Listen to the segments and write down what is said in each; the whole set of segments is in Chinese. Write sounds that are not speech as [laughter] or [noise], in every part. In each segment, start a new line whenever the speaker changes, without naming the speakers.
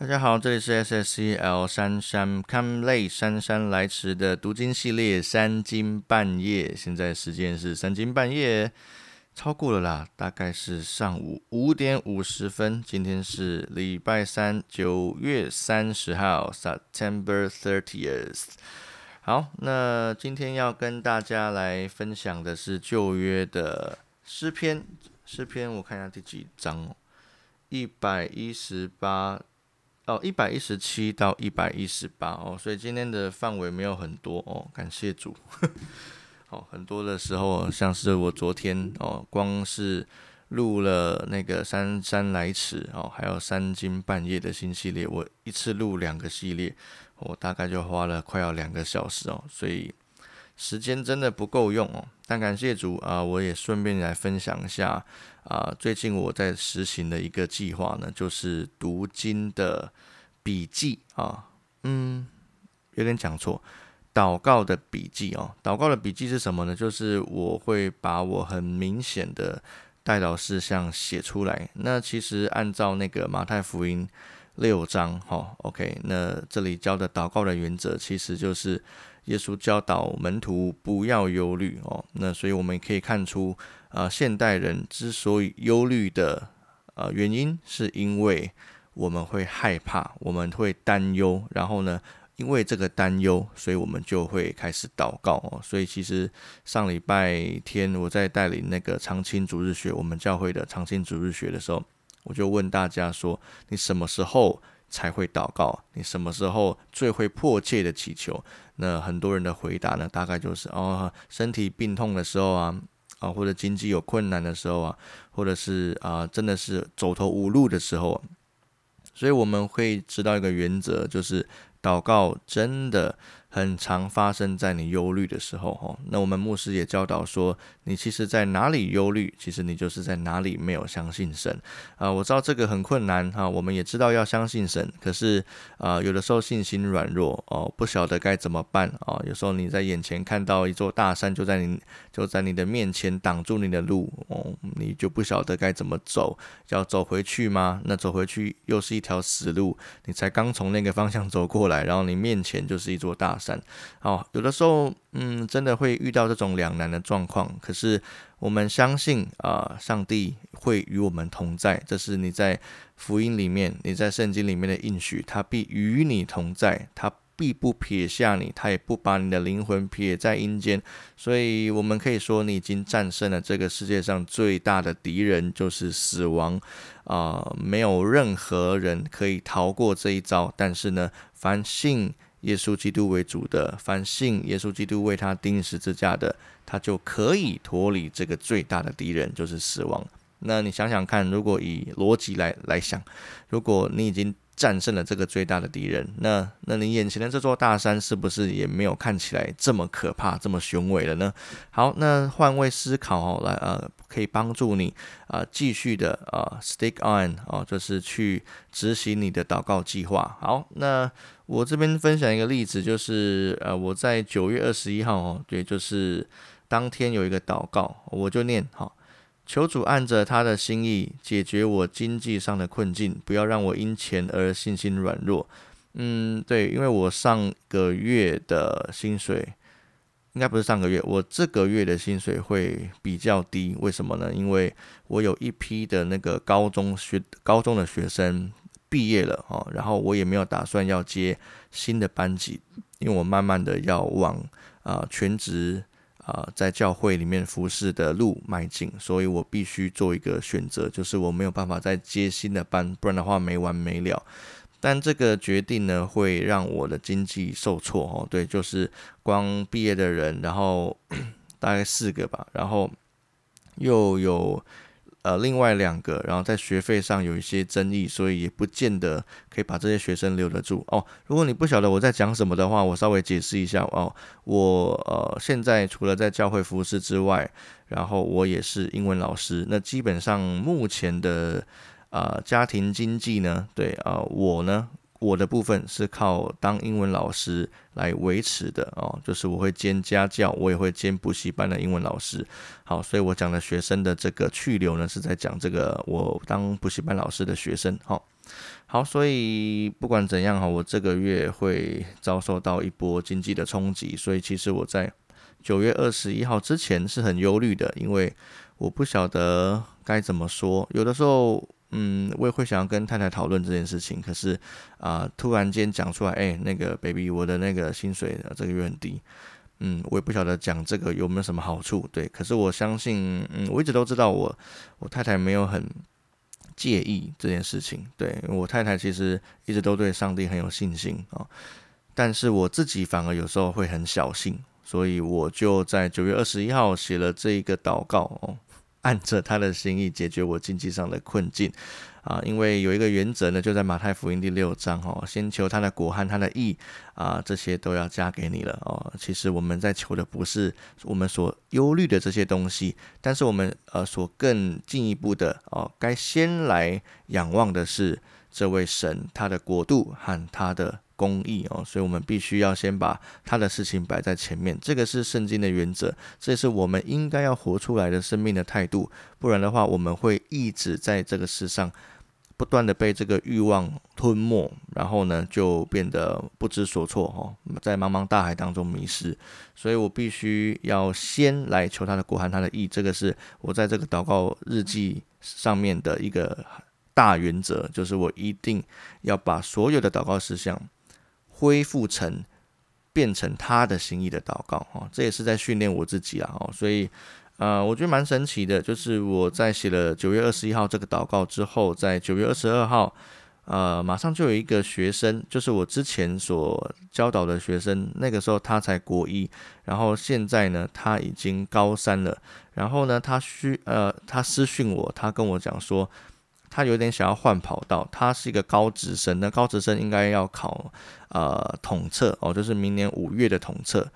大家好，这里是 S S C L 姗姗 come late 姗姗来迟的读经系列三更半夜，现在时间是三更半夜，超过了啦，大概是上午五点五十分。今天是礼拜三，九月三十号，September thirtieth。好，那今天要跟大家来分享的是旧约的诗篇，诗篇我看一下第几章哦，一百一十八。哦，一百一十七到一百一十八哦，所以今天的范围没有很多哦，感谢主。[laughs] 哦，很多的时候，像是我昨天哦，光是录了那个姗姗来迟哦，还有三更半夜的新系列，我一次录两个系列，我大概就花了快要两个小时哦，所以时间真的不够用哦。但感谢主啊，我也顺便来分享一下啊，最近我在实行的一个计划呢，就是读经的笔记啊，嗯，有点讲错，祷告的笔记哦，祷告的笔记是什么呢？就是我会把我很明显的带导事项写出来。那其实按照那个马太福音六章哈，OK，那这里教的祷告的原则其实就是。耶稣教导门徒不要忧虑哦，那所以我们可以看出，啊，现代人之所以忧虑的呃原因，是因为我们会害怕，我们会担忧，然后呢，因为这个担忧，所以我们就会开始祷告哦。所以其实上礼拜天我在带领那个长青主日学，我们教会的长青主日学的时候，我就问大家说，你什么时候？才会祷告。你什么时候最会迫切的祈求？那很多人的回答呢，大概就是哦，身体病痛的时候啊，啊，或者经济有困难的时候啊，或者是啊，真的是走投无路的时候。所以我们会知道一个原则，就是祷告真的。很常发生在你忧虑的时候，哈。那我们牧师也教导说，你其实在哪里忧虑，其实你就是在哪里没有相信神啊。我知道这个很困难哈，我们也知道要相信神，可是啊，有的时候信心软弱哦，不晓得该怎么办啊。有时候你在眼前看到一座大山就在你就在你的面前挡住你的路哦，你就不晓得该怎么走，要走回去吗？那走回去又是一条死路，你才刚从那个方向走过来，然后你面前就是一座大。山，好，有的时候，嗯，真的会遇到这种两难的状况。可是我们相信啊，上帝会与我们同在，这是你在福音里面、你在圣经里面的应许，他必与你同在，他必不撇下你，他也不把你的灵魂撇在阴间。所以，我们可以说，你已经战胜了这个世界上最大的敌人，就是死亡啊！没有任何人可以逃过这一招。但是呢，凡信。耶稣基督为主的，凡信耶稣基督为他钉十字架的，他就可以脱离这个最大的敌人，就是死亡。那你想想看，如果以逻辑来来想，如果你已经战胜了这个最大的敌人，那那你眼前的这座大山是不是也没有看起来这么可怕、这么雄伟了呢？好，那换位思考哦，来呃，可以帮助你啊继续的啊 stick on 哦，就是去执行你的祷告计划。好，那。我这边分享一个例子，就是呃，我在九月二十一号哦，对，就是当天有一个祷告，我就念好，求主按着他的心意解决我经济上的困境，不要让我因钱而信心软弱。嗯，对，因为我上个月的薪水应该不是上个月，我这个月的薪水会比较低，为什么呢？因为我有一批的那个高中学高中的学生。毕业了哦，然后我也没有打算要接新的班级，因为我慢慢的要往啊全职啊在教会里面服侍的路迈进，所以我必须做一个选择，就是我没有办法再接新的班，不然的话没完没了。但这个决定呢，会让我的经济受挫哦。对，就是光毕业的人，然后大概四个吧，然后又有。呃，另外两个，然后在学费上有一些争议，所以也不见得可以把这些学生留得住哦。如果你不晓得我在讲什么的话，我稍微解释一下哦。我呃，现在除了在教会服侍之外，然后我也是英文老师。那基本上目前的啊家庭经济呢，对啊，我呢。我的部分是靠当英文老师来维持的哦，就是我会兼家教，我也会兼补习班的英文老师。好，所以我讲的学生的这个去留呢，是在讲这个我当补习班老师的学生。好，好，所以不管怎样哈，我这个月会遭受到一波经济的冲击，所以其实我在九月二十一号之前是很忧虑的，因为我不晓得该怎么说。有的时候，嗯，我也会想要跟太太讨论这件事情，可是啊，突然间讲出来，哎，那个 baby，我的那个薪水这个月很低，嗯，我也不晓得讲这个有没有什么好处，对。可是我相信，嗯，我一直都知道我我太太没有很。介意这件事情，对我太太其实一直都对上帝很有信心啊，但是我自己反而有时候会很小心，所以我就在九月二十一号写了这一个祷告哦。按着他的心意解决我经济上的困境啊，因为有一个原则呢，就在马太福音第六章哦，先求他的果和他的义啊，这些都要加给你了哦。其实我们在求的不是我们所忧虑的这些东西，但是我们呃所更进一步的哦，该先来仰望的是这位神他的国度和他的。公义哦，所以我们必须要先把他的事情摆在前面，这个是圣经的原则，这是我们应该要活出来的生命的态度。不然的话，我们会一直在这个世上不断的被这个欲望吞没，然后呢就变得不知所措哈，在茫茫大海当中迷失。所以我必须要先来求他的国和他的义，这个是我在这个祷告日记上面的一个大原则，就是我一定要把所有的祷告事项。恢复成变成他的心意的祷告哦，这也是在训练我自己啊哦，所以呃，我觉得蛮神奇的，就是我在写了九月二十一号这个祷告之后，在九月二十二号，呃，马上就有一个学生，就是我之前所教导的学生，那个时候他才国一，然后现在呢他已经高三了，然后呢他需呃他私讯我，他跟我讲说。他有点想要换跑道，他是一个高职生，那高职生应该要考呃统测哦，就是明年五月的统测。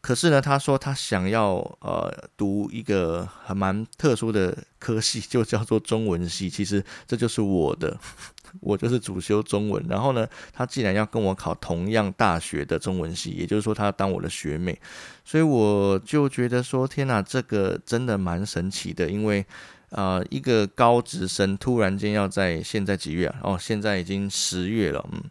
可是呢，他说他想要呃读一个很蛮特殊的科系，[laughs] 就叫做中文系。其实这就是我的，[laughs] 我就是主修中文。然后呢，他既然要跟我考同样大学的中文系，也就是说他要当我的学妹，所以我就觉得说，天哪，这个真的蛮神奇的，因为。啊，一个高职生突然间要在现在几月啊？哦，现在已经十月了，嗯，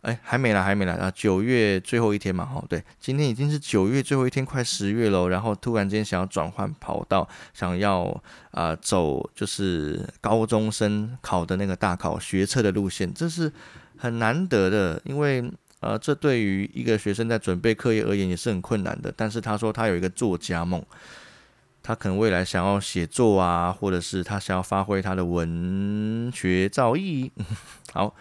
哎，还没来，还没来啊，九月最后一天嘛，哦，对，今天已经是九月最后一天，快十月了，然后突然间想要转换跑道，想要啊走就是高中生考的那个大考学测的路线，这是很难得的，因为呃，这对于一个学生在准备课业而言也是很困难的。但是他说他有一个作家梦。他可能未来想要写作啊，或者是他想要发挥他的文学造诣。[laughs] 好，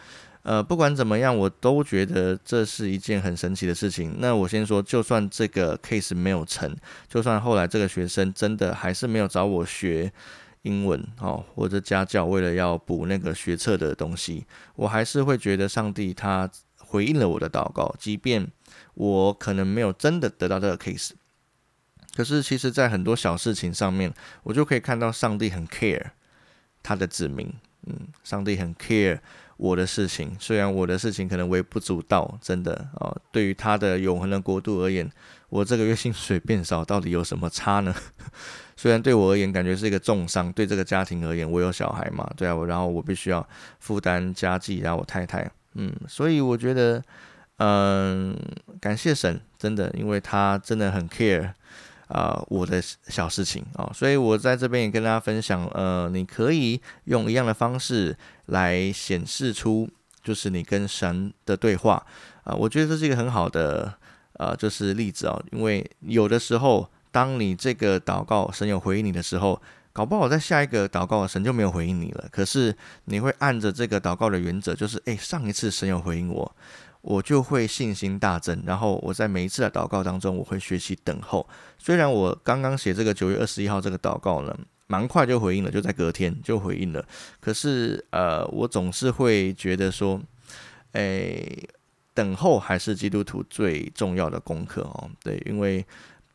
呃，不管怎么样，我都觉得这是一件很神奇的事情。那我先说，就算这个 case 没有成，就算后来这个学生真的还是没有找我学英文哦，或者家教，为了要补那个学测的东西，我还是会觉得上帝他回应了我的祷告，即便我可能没有真的得到这个 case。可是，其实，在很多小事情上面，我就可以看到上帝很 care 他的子民。嗯，上帝很 care 我的事情，虽然我的事情可能微不足道，真的啊，对于他的永恒的国度而言，我这个月薪水变少，到底有什么差呢？[laughs] 虽然对我而言，感觉是一个重伤，对这个家庭而言，我有小孩嘛，对啊，我然后我必须要负担家计，然后我太太，嗯，所以我觉得，嗯，感谢神，真的，因为他真的很 care。啊，我的小事情啊，所以我在这边也跟大家分享，呃，你可以用一样的方式来显示出，就是你跟神的对话啊，我觉得这是一个很好的呃，就是例子啊，因为有的时候，当你这个祷告神有回应你的时候，搞不好在下一个祷告神就没有回应你了，可是你会按着这个祷告的原则，就是诶，上一次神有回应我。我就会信心大增，然后我在每一次的祷告当中，我会学习等候。虽然我刚刚写这个九月二十一号这个祷告呢，蛮快就回应了，就在隔天就回应了。可是呃，我总是会觉得说，诶，等候还是基督徒最重要的功课哦。对，因为。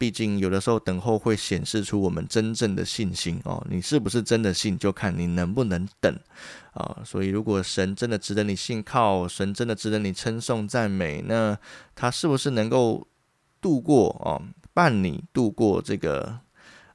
毕竟有的时候等候会显示出我们真正的信心哦，你是不是真的信，就看你能不能等啊。所以如果神真的值得你信靠，神真的值得你称颂赞美，那他是不是能够度过哦，伴你度过这个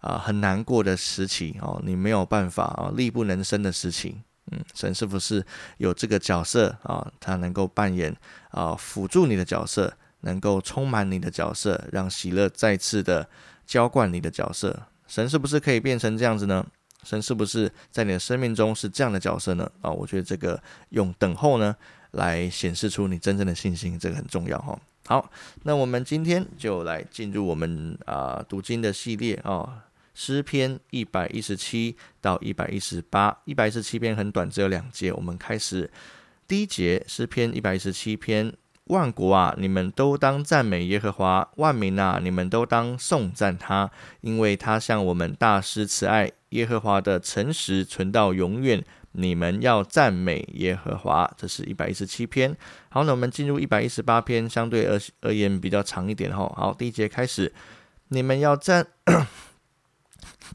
啊很难过的时期哦，你没有办法啊力不能生的时期，嗯，神是不是有这个角色啊？他能够扮演啊辅助你的角色，能够充满你的角色，让喜乐再次的浇灌你的角色。神是不是可以变成这样子呢？神是不是在你的生命中是这样的角色呢？啊，我觉得这个用等候呢来显示出你真正的信心，这个很重要哈。好，那我们今天就来进入我们啊读经的系列啊。诗篇一百一十七到一百一十八，一百一十七篇很短，只有两节。我们开始第一节，诗篇一百一十七篇：万国啊，你们都当赞美耶和华；万民啊，你们都当颂赞他，因为他向我们大施慈爱。耶和华的诚实存到永远，你们要赞美耶和华。这是一百一十七篇。好，那我们进入一百一十八篇，相对而而言比较长一点哈。好，第一节开始，你们要赞。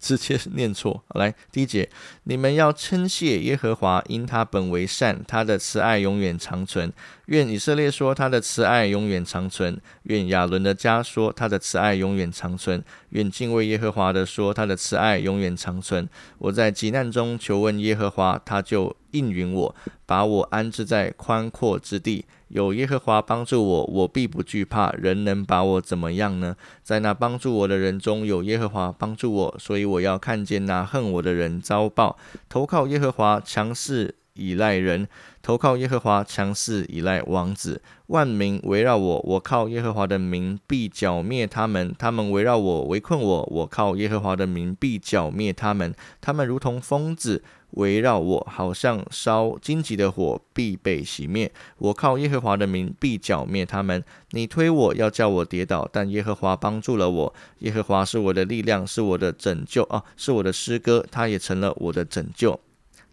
直接念错，来第一节，你们要称谢耶和华，因他本为善，他的慈爱永远长存。愿以色列说他的慈爱永远长存；愿亚伦的家说他的慈爱永远长存；愿敬畏耶和华的说他的慈爱永远长存。我在急难中求问耶和华，他就应允我，把我安置在宽阔之地。有耶和华帮助我，我必不惧怕。人能把我怎么样呢？在那帮助我的人中有耶和华帮助我，所以我要看见那恨我的人遭报。投靠耶和华，强势依赖人；投靠耶和华，强势依赖王子。万民围绕我，我靠耶和华的名必剿灭他们。他们围绕我，围困我，我靠耶和华的名必剿灭他们。他们如同疯子。围绕我，好像烧荆棘的火，必被熄灭。我靠耶和华的名，必剿灭他们。你推我要叫我跌倒，但耶和华帮助了我。耶和华是我的力量，是我的拯救啊，是我的诗歌，他也成了我的拯救。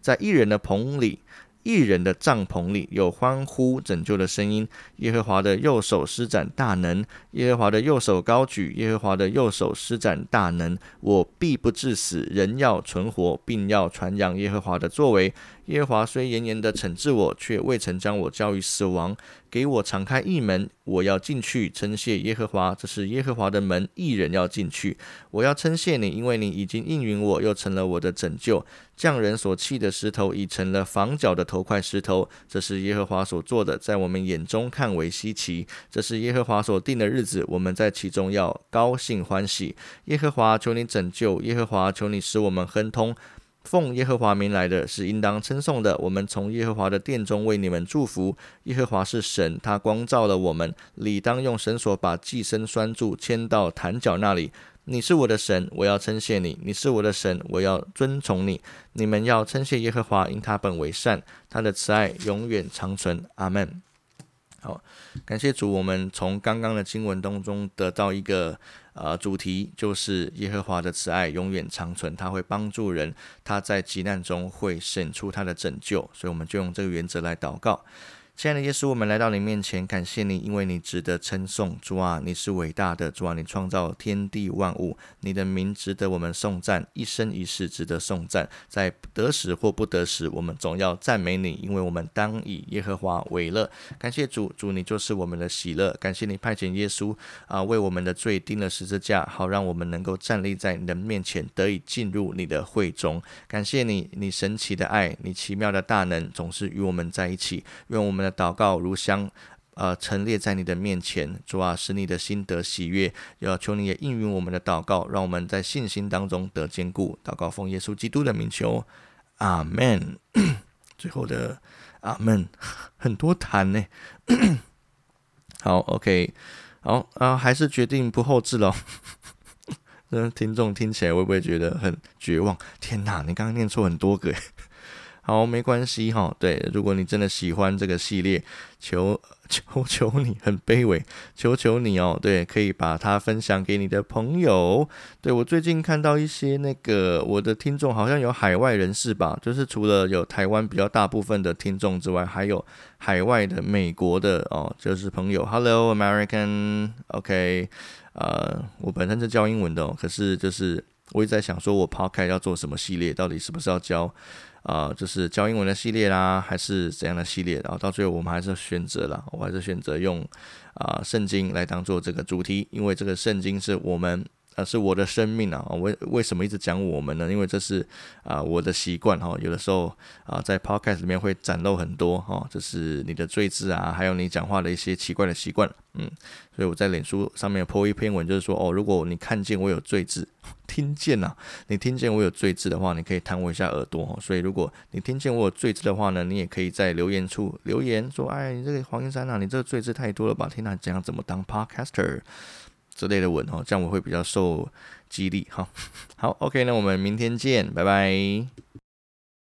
在异人的棚里。一人的帐篷里有欢呼拯救的声音。耶和华的右手施展大能，耶和华的右手高举，耶和华的右手施展大能。我必不致死，人要存活，并要传扬耶和华的作为。耶和华虽严严的惩治我，却未曾将我交于死亡。给我敞开一门，我要进去称谢耶和华。这是耶和华的门，一人要进去。我要称谢你，因为你已经应允我，又成了我的拯救。匠人所弃的石头，已成了房角的头块石头。这是耶和华所做的，在我们眼中看为稀奇。这是耶和华所定的日子，我们在其中要高兴欢喜。耶和华，求你拯救；耶和华，求你使我们亨通。奉耶和华名来的是应当称颂的。我们从耶和华的殿中为你们祝福。耶和华是神，他光照了我们，理当用绳索把寄生拴住，牵到坛角那里。你是我的神，我要称谢你；你是我的神，我要尊崇你。你们要称谢耶和华，因他本为善，他的慈爱永远长存。阿门。好，感谢主，我们从刚刚的经文当中得到一个呃主题，就是耶和华的慈爱永远长存，他会帮助人，他在急难中会显出他的拯救，所以我们就用这个原则来祷告。亲爱的耶稣，我们来到你面前，感谢你，因为你值得称颂。主啊，你是伟大的，主啊，你创造天地万物，你的名值得我们颂赞，一生一世值得颂赞。在得时或不得时，我们总要赞美你，因为我们当以耶和华为乐。感谢主，主你就是我们的喜乐。感谢你派遣耶稣啊，为我们的罪钉了十字架，好让我们能够站立在你的面前，得以进入你的会中。感谢你，你神奇的爱，你奇妙的大能，总是与我们在一起。愿我们。祷告如香，呃，陈列在你的面前，主啊，使你的心得喜悦。要求你也应允我们的祷告，让我们在信心当中得坚固。祷告奉耶稣基督的名求，阿门。[coughs] 最后的阿门，很多痰呢。[coughs] 好，OK，好啊，还是决定不后置了。[laughs] 那听众听起来会不会觉得很绝望？天哪，你刚刚念错很多个。好，没关系哈。对，如果你真的喜欢这个系列，求 [laughs] 求求你，很卑微，求求你哦。对，可以把它分享给你的朋友。对我最近看到一些那个我的听众，好像有海外人士吧，就是除了有台湾比较大部分的听众之外，还有海外的美国的哦，就是朋友。Hello American，OK，呃，我本身是教英文的哦，可是就是我一直在想，说我 Podcast 要做什么系列，到底是不是要教？啊，就是教英文的系列啦，还是怎样的系列？然后到最后我们还是选择了，我还是选择用啊圣经来当做这个主题，因为这个圣经是我们呃是我的生命啊，为为什么一直讲我们呢？因为这是啊我的习惯哈，有的时候啊在 podcast 里面会展露很多哈，这是你的罪字啊，还有你讲话的一些奇怪的习惯，嗯，所以我在脸书上面 po 一篇文，就是说哦，如果你看见我有罪字，听见呐，你听见我有罪字的话，你可以弹我一下耳朵哈。所以如果你听见我有罪字的话呢，你也可以在留言处留言说，哎，你这个黄云山啊，你这个罪字太多了吧？听他讲怎么当 podcaster。之类的吻哦，这样我会比较受激励哈。好，OK，那我们明天见，拜拜。